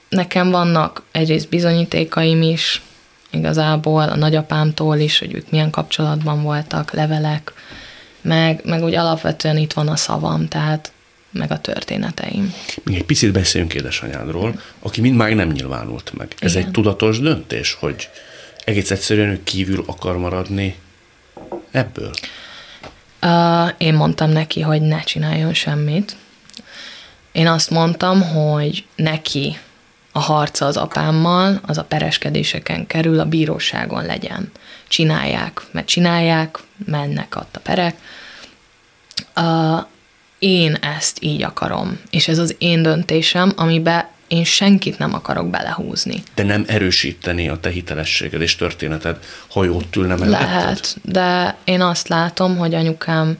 Nekem vannak egyrészt bizonyítékaim is, igazából a nagyapámtól is, hogy ők milyen kapcsolatban voltak, levelek, meg, meg úgy alapvetően itt van a szavam, tehát meg a történeteim. Még egy picit beszéljünk édesanyádról, aki mindmáig nem nyilvánult meg. Ez Igen. egy tudatos döntés, hogy egész egyszerűen ő kívül akar maradni ebből? Uh, én mondtam neki, hogy ne csináljon semmit. Én azt mondtam, hogy neki a harca az apámmal, az a pereskedéseken kerül, a bíróságon legyen. Csinálják, mert csinálják, mennek ott a perek. Uh, én ezt így akarom, és ez az én döntésem, amiben én senkit nem akarok belehúzni. De nem erősíteni a te hitelességed és történeted, ha ott ülne melletted? Lehet, de én azt látom, hogy anyukám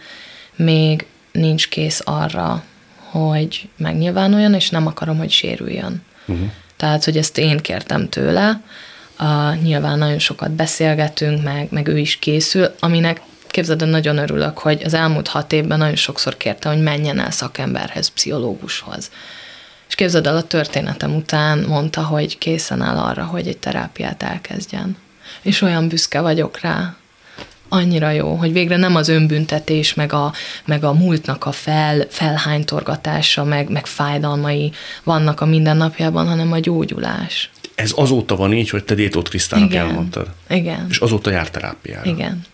még nincs kész arra, hogy megnyilvánuljon, és nem akarom, hogy sérüljön. Uh-huh. Tehát, hogy ezt én kértem tőle, uh, nyilván nagyon sokat beszélgetünk, meg, meg ő is készül, aminek képzeld, nagyon örülök, hogy az elmúlt hat évben nagyon sokszor kérte, hogy menjen el szakemberhez, pszichológushoz. És képzeld el, a történetem után mondta, hogy készen áll arra, hogy egy terápiát elkezdjen. És olyan büszke vagyok rá, annyira jó, hogy végre nem az önbüntetés, meg a, meg a múltnak a fel, felhánytorgatása, meg, meg fájdalmai vannak a mindennapjában, hanem a gyógyulás. Ez azóta van így, hogy te Détót Krisztának Igen. elmondtad. Igen. És azóta jár terápiára. Igen.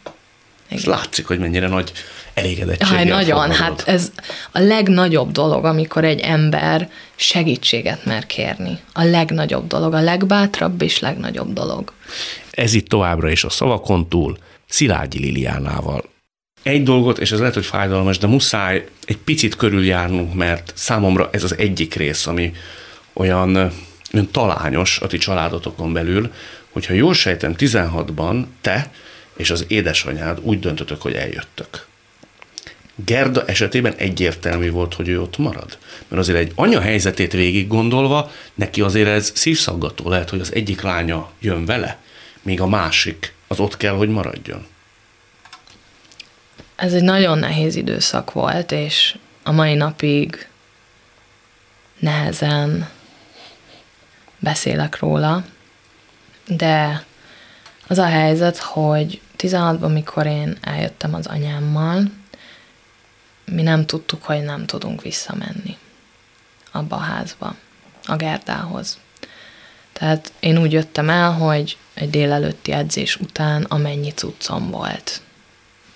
Ez látszik, hogy mennyire nagy elégedettség. Haj, nagyon, fogadod. hát ez a legnagyobb dolog, amikor egy ember segítséget mer kérni. A legnagyobb dolog, a legbátrabb és legnagyobb dolog. Ez itt továbbra is a szavakon túl, Szilágyi Liliánával. Egy dolgot, és ez lehet, hogy fájdalmas, de muszáj egy picit körüljárnunk, mert számomra ez az egyik rész, ami olyan, olyan talányos a ti családotokon belül, hogyha jól sejtem, 16-ban te és az édesanyád úgy döntötök, hogy eljöttök. Gerda esetében egyértelmű volt, hogy ő ott marad. Mert azért egy anya helyzetét végig gondolva, neki azért ez szívszaggató lehet, hogy az egyik lánya jön vele, míg a másik az ott kell, hogy maradjon. Ez egy nagyon nehéz időszak volt, és a mai napig nehezen beszélek róla, de az a helyzet, hogy 16-ban, mikor én eljöttem az anyámmal, mi nem tudtuk, hogy nem tudunk visszamenni abba a házba, a Gerdához. Tehát én úgy jöttem el, hogy egy délelőtti edzés után amennyi cuccom volt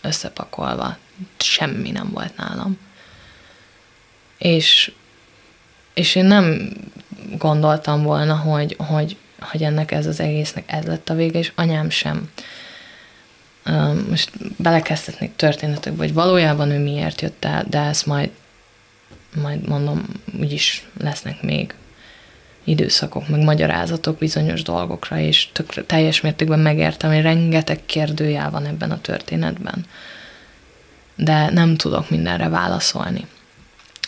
összepakolva, semmi nem volt nálam. És, és én nem gondoltam volna, hogy, hogy, hogy ennek ez az egésznek ez lett a vége, és anyám sem most belekezdhetnék történetekbe, hogy valójában ő miért jött el, de ezt majd, majd mondom, úgyis lesznek még időszakok, meg magyarázatok bizonyos dolgokra, és tök, teljes mértékben megértem, hogy rengeteg kérdőjel van ebben a történetben. De nem tudok mindenre válaszolni.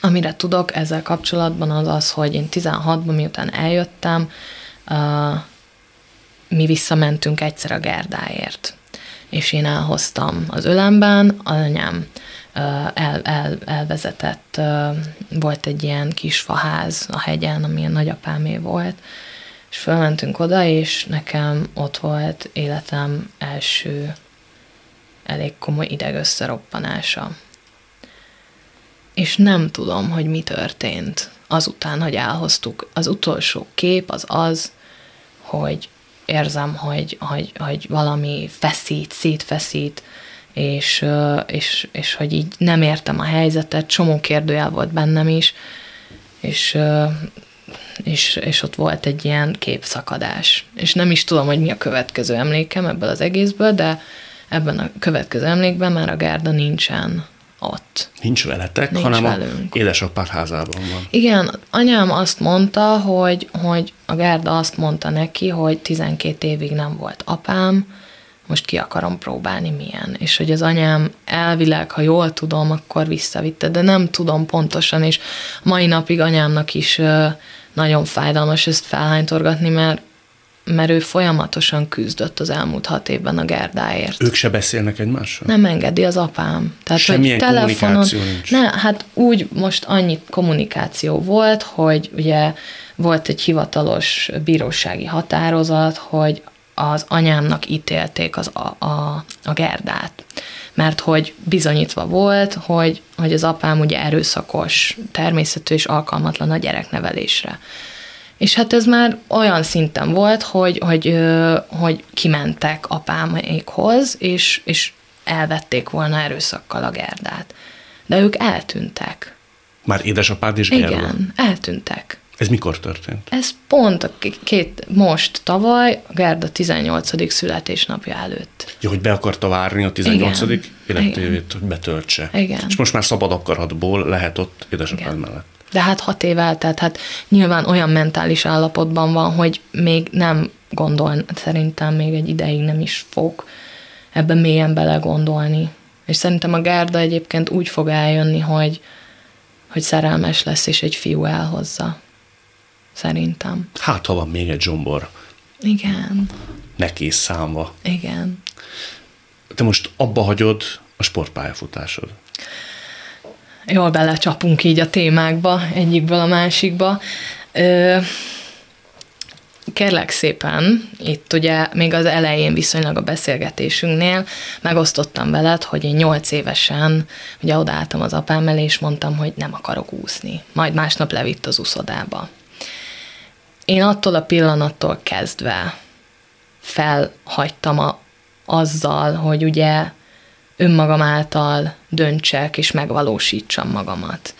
Amire tudok ezzel kapcsolatban az az, hogy én 16-ban, miután eljöttem, mi visszamentünk egyszer a Gerdáért, és én elhoztam az ölemben, az anyám el, el, elvezetett, volt egy ilyen kis faház a hegyen, ami a nagyapámé volt, és fölmentünk oda, és nekem ott volt életem első elég komoly idegösszeroppanása. És nem tudom, hogy mi történt azután, hogy elhoztuk. Az utolsó kép az az, hogy érzem, hogy, hogy, hogy valami feszít, szétfeszít, és, és, és hogy így nem értem a helyzetet, csomó kérdőjel volt bennem is, és, és, és ott volt egy ilyen képszakadás. És nem is tudom, hogy mi a következő emlékem ebből az egészből, de ebben a következő emlékben már a Gárda nincsen ott. Nincs veletek, Nincs hanem velünk. a édesapád házában van. Igen, anyám azt mondta, hogy, hogy a Gárda azt mondta neki, hogy 12 évig nem volt apám, most ki akarom próbálni milyen. És hogy az anyám elvileg, ha jól tudom, akkor visszavitte, de nem tudom pontosan, és mai napig anyámnak is nagyon fájdalmas ezt felhánytorgatni, mert mert ő folyamatosan küzdött az elmúlt hat évben a Gerdáért. Ők se beszélnek egymással? Nem engedi az apám. Tehát, Semmilyen hogy telefonon, nincs? Ne, hát úgy most annyi kommunikáció volt, hogy ugye volt egy hivatalos bírósági határozat, hogy az anyámnak ítélték az a, a, a Gerdát. Mert hogy bizonyítva volt, hogy, hogy az apám ugye erőszakos természetű és alkalmatlan a gyereknevelésre. És hát ez már olyan szinten volt, hogy, hogy, hogy kimentek apámékhoz, és, és elvették volna erőszakkal a Gerdát. De ők eltűntek. Már édesapád is Gerda? Igen, eltűntek. Ez mikor történt? Ez pont a két, most tavaly, Gerda 18. születésnapja előtt. Ja, hogy be akarta várni a 18. életévét, hogy betöltse. Igen. És most már szabad akaratból lehet ott édesapád Igen. mellett. De hát hat év eltelt, hát nyilván olyan mentális állapotban van, hogy még nem gondol, szerintem még egy ideig nem is fog ebben mélyen belegondolni. És szerintem a Gárda egyébként úgy fog eljönni, hogy, hogy szerelmes lesz, és egy fiú elhozza. Szerintem. Hát, ha van még egy zsombor. Igen. Neki számva. Igen. Te most abba hagyod a sportpályafutásod jól belecsapunk így a témákba, egyikből a másikba. Ö, kérlek szépen, itt ugye még az elején viszonylag a beszélgetésünknél megosztottam veled, hogy én nyolc évesen ugye odaálltam az apám elé, és mondtam, hogy nem akarok úszni. Majd másnap levitt az úszodába. Én attól a pillanattól kezdve felhagytam a, azzal, hogy ugye önmagam által döntsek és megvalósítsam magamat.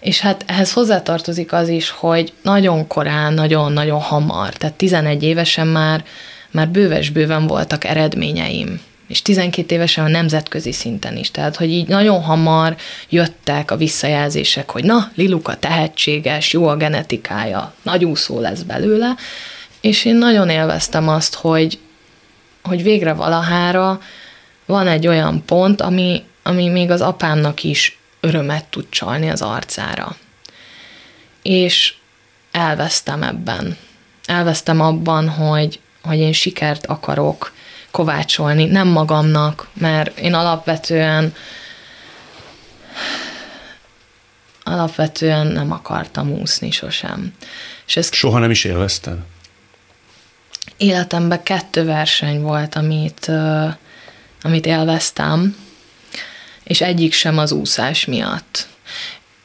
És hát ehhez hozzátartozik az is, hogy nagyon korán, nagyon-nagyon hamar, tehát 11 évesen már, már bőves-bőven voltak eredményeim, és 12 évesen a nemzetközi szinten is. Tehát, hogy így nagyon hamar jöttek a visszajelzések, hogy na, Liluka tehetséges, jó a genetikája, nagy úszó lesz belőle, és én nagyon élveztem azt, hogy, hogy végre valahára van egy olyan pont, ami, ami még az apámnak is örömet tud csalni az arcára. És elvesztem ebben. Elvesztem abban, hogy, hogy én sikert akarok kovácsolni, nem magamnak, mert én alapvetően alapvetően nem akartam úszni sosem. És ez Soha nem is élvezted? Életemben kettő verseny volt, amit, amit élveztem, és egyik sem az úszás miatt.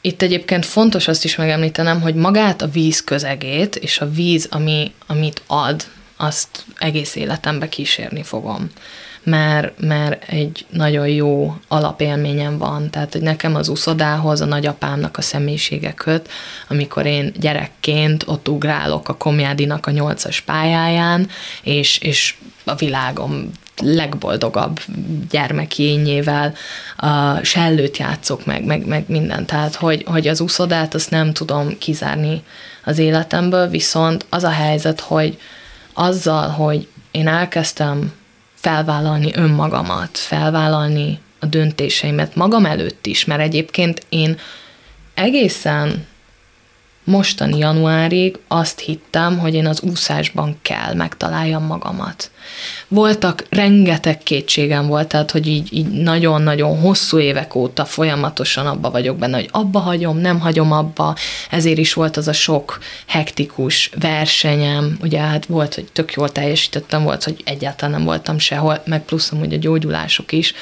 Itt egyébként fontos azt is megemlítenem, hogy magát a víz közegét és a víz, ami, amit ad, azt egész életembe kísérni fogom. Mert, mert egy nagyon jó alapélményem van. Tehát, hogy nekem az uszodához a nagyapámnak a személyisége köt, amikor én gyerekként ott ugrálok a Komjádinak a nyolcas pályáján, és, és a világom legboldogabb gyermekényével a sellőt játszok meg, meg, meg minden. Tehát, hogy, hogy az úszodát azt nem tudom kizárni az életemből, viszont az a helyzet, hogy azzal, hogy én elkezdtem felvállalni önmagamat, felvállalni a döntéseimet magam előtt is, mert egyébként én egészen mostani januárig azt hittem, hogy én az úszásban kell megtaláljam magamat. Voltak, rengeteg kétségem volt, tehát hogy így, így nagyon-nagyon hosszú évek óta folyamatosan abba vagyok benne, hogy abba hagyom, nem hagyom abba, ezért is volt az a sok hektikus versenyem, ugye hát volt, hogy tök jól teljesítettem, volt, hogy egyáltalán nem voltam sehol, meg plusz amúgy a gyógyulások is,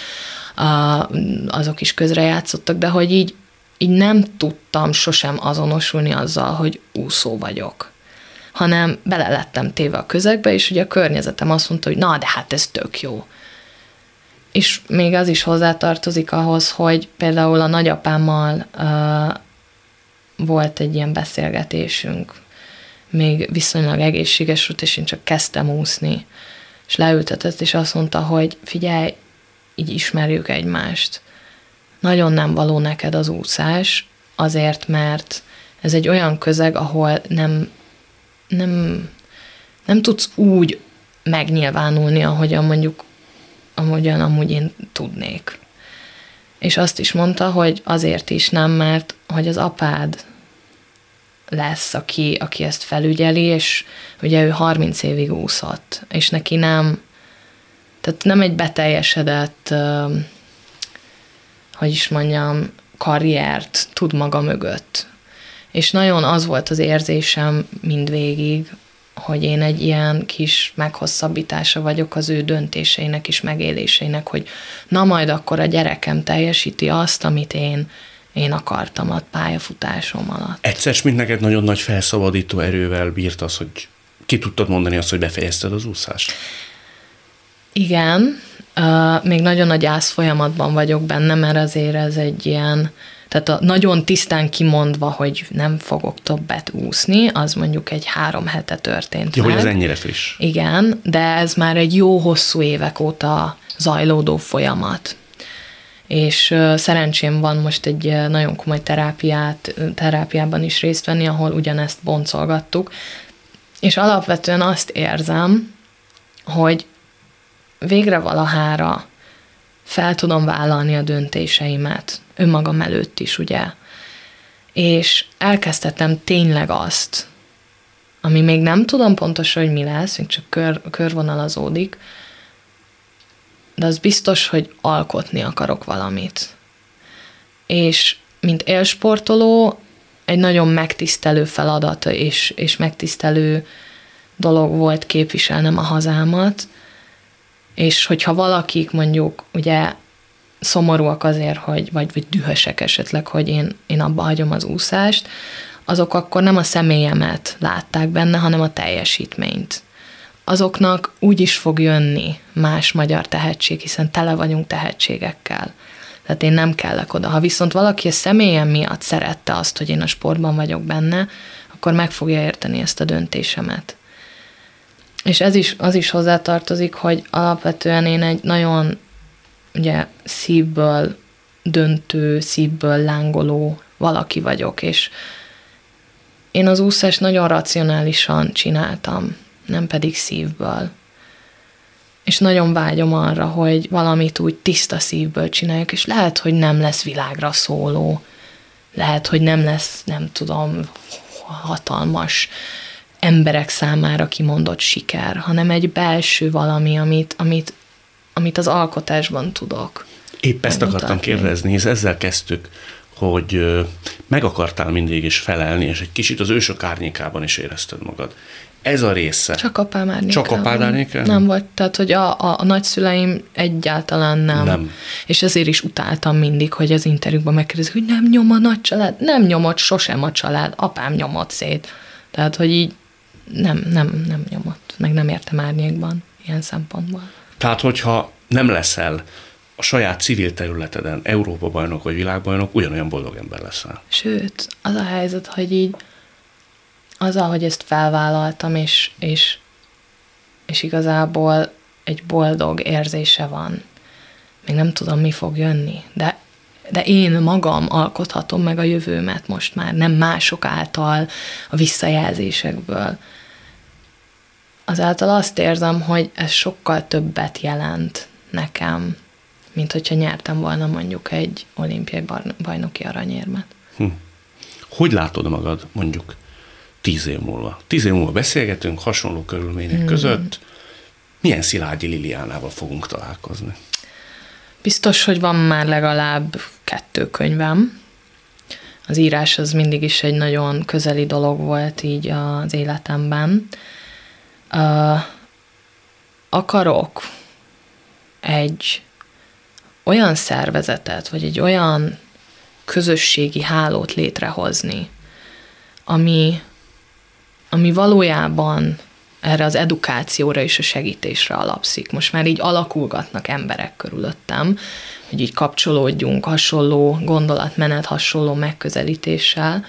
azok is közrejátszottak, de hogy így így nem tudtam sosem azonosulni azzal, hogy úszó vagyok. Hanem bele lettem téve a közegbe, és ugye a környezetem azt mondta, hogy na, de hát ez tök jó. És még az is hozzátartozik ahhoz, hogy például a nagyapámmal uh, volt egy ilyen beszélgetésünk, még viszonylag egészséges volt, és én csak kezdtem úszni, és leültetett, és azt mondta, hogy figyelj, így ismerjük egymást nagyon nem való neked az úszás, azért, mert ez egy olyan közeg, ahol nem, nem, nem tudsz úgy megnyilvánulni, ahogyan mondjuk, ahogyan amúgy én tudnék. És azt is mondta, hogy azért is nem, mert hogy az apád lesz, aki, aki ezt felügyeli, és ugye ő 30 évig úszott, és neki nem, tehát nem egy beteljesedett hogy is mondjam, karriert tud maga mögött. És nagyon az volt az érzésem mindvégig, hogy én egy ilyen kis meghosszabbítása vagyok az ő döntéseinek és megéléseinek, hogy na majd akkor a gyerekem teljesíti azt, amit én, én akartam a pályafutásom alatt. Egyszer, mint neked nagyon nagy felszabadító erővel bírt az, hogy ki tudtad mondani azt, hogy befejezted az úszást? Igen, Uh, még nagyon nagy ász folyamatban vagyok benne, mert azért ez egy ilyen, tehát a nagyon tisztán kimondva, hogy nem fogok többet úszni, az mondjuk egy három hete történt Jó, meg. hogy ez ennyire friss. Igen, de ez már egy jó hosszú évek óta zajlódó folyamat. És uh, szerencsém van most egy uh, nagyon komoly terápiát, terápiában is részt venni, ahol ugyanezt boncolgattuk, és alapvetően azt érzem, hogy végre valahára fel tudom vállalni a döntéseimet, önmagam előtt is, ugye. És elkezdhetem tényleg azt, ami még nem tudom pontosan, hogy mi lesz, még csak kör, körvonalazódik, de az biztos, hogy alkotni akarok valamit. És mint élsportoló, egy nagyon megtisztelő feladat és, és megtisztelő dolog volt képviselnem a hazámat, és hogyha valakik mondjuk ugye szomorúak azért, hogy, vagy, vagy dühösek esetleg, hogy én, én abba hagyom az úszást, azok akkor nem a személyemet látták benne, hanem a teljesítményt. Azoknak úgy is fog jönni más magyar tehetség, hiszen tele vagyunk tehetségekkel. Tehát én nem kellek oda. Ha viszont valaki a személyem miatt szerette azt, hogy én a sportban vagyok benne, akkor meg fogja érteni ezt a döntésemet. És ez is, az is hozzátartozik, hogy alapvetően én egy nagyon ugye szívből döntő, szívből lángoló valaki vagyok, és én az úszást nagyon racionálisan csináltam, nem pedig szívből. És nagyon vágyom arra, hogy valamit úgy tiszta szívből csináljuk, és lehet, hogy nem lesz világra szóló, lehet, hogy nem lesz, nem tudom, hatalmas emberek számára kimondott siker, hanem egy belső valami, amit, amit, amit az alkotásban tudok. Épp ezt akartam kérdezni, hisz ezzel kezdtük, hogy meg akartál mindig is felelni, és egy kicsit az ősök árnyékában is érezted magad. Ez a része. Csak apám árnyékában. Csak apád árnyékában? Nem volt, tehát hogy a, a, a nagyszüleim egyáltalán nem. nem. És ezért is utáltam mindig, hogy az interjúkban megkérdezik, hogy nem nyom a nagy család. Nem nyomott sosem a család, apám nyomott szét. Tehát, hogy így nem, nem, nem nyomott, meg nem értem árnyékban ilyen szempontból. Tehát, hogyha nem leszel a saját civil területeden Európa bajnok vagy világbajnok, ugyanolyan boldog ember leszel. Sőt, az a helyzet, hogy így az, hogy ezt felvállaltam, és, és, és igazából egy boldog érzése van. Még nem tudom, mi fog jönni, de de én magam alkothatom meg a jövőmet most már, nem mások által, a visszajelzésekből. Azáltal azt érzem, hogy ez sokkal többet jelent nekem, mint hogyha nyertem volna mondjuk egy olimpiai bajnoki aranyérmet. Hm. Hogy látod magad mondjuk tíz év múlva? Tíz év múlva beszélgetünk, hasonló körülmények hmm. között. Milyen Szilágyi Liliánával fogunk találkozni? Biztos, hogy van már legalább kettő könyvem. Az írás az mindig is egy nagyon közeli dolog volt így az életemben. Uh, akarok egy olyan szervezetet, vagy egy olyan közösségi hálót létrehozni, ami, ami valójában erre az edukációra és a segítésre alapszik. Most már így alakulgatnak emberek körülöttem, hogy így kapcsolódjunk hasonló gondolatmenet, hasonló megközelítéssel.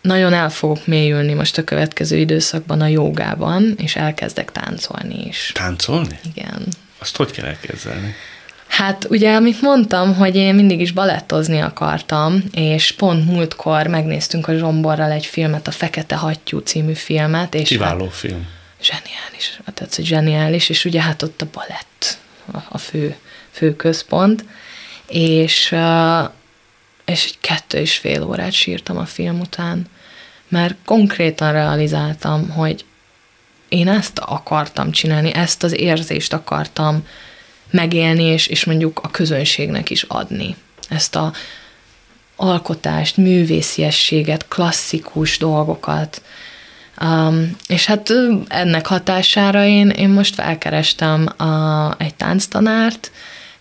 Nagyon el fogok mélyülni most a következő időszakban a jogában, és elkezdek táncolni is. Táncolni? Igen. Azt hogy kell elképzelni? Hát ugye, amit mondtam, hogy én mindig is balettozni akartam, és pont múltkor megnéztünk a Zsomborral egy filmet, a Fekete Hattyú című filmet. És Kiváló hát, film. Zseniális, tehát hogy zseniális, és ugye hát ott a balett a, a fő, fő központ, és, és egy kettő és fél órát sírtam a film után, mert konkrétan realizáltam, hogy én ezt akartam csinálni, ezt az érzést akartam megélni, és, és mondjuk a közönségnek is adni. Ezt a alkotást, művésziességet, klasszikus dolgokat. Um, és hát ennek hatására én, én most felkerestem a, egy tánctanárt,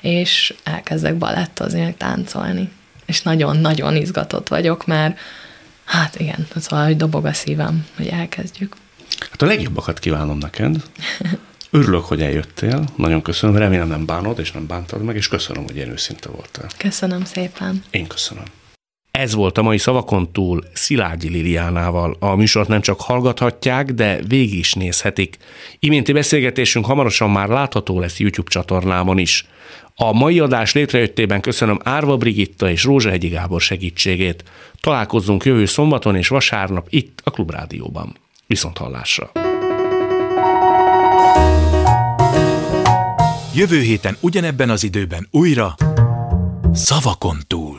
és elkezdek balettozni, táncolni. És nagyon-nagyon izgatott vagyok, mert hát igen, az valahogy dobog a szívem, hogy elkezdjük. Hát a legjobbakat kívánom neked. Örülök, hogy eljöttél, nagyon köszönöm, remélem nem bánod, és nem bántad meg, és köszönöm, hogy ilyen őszinte voltál. Köszönöm szépen. Én köszönöm. Ez volt a mai szavakon túl Szilágyi Liliánával. A műsort nem csak hallgathatják, de végig is nézhetik. Iménti beszélgetésünk hamarosan már látható lesz YouTube csatornámon is. A mai adás létrejöttében köszönöm Árva Brigitta és Rózsahegyi Gábor segítségét. Találkozzunk jövő szombaton és vasárnap itt a Klubrádióban. Viszont hallásra! Jövő héten ugyanebben az időben újra Szavakon túl.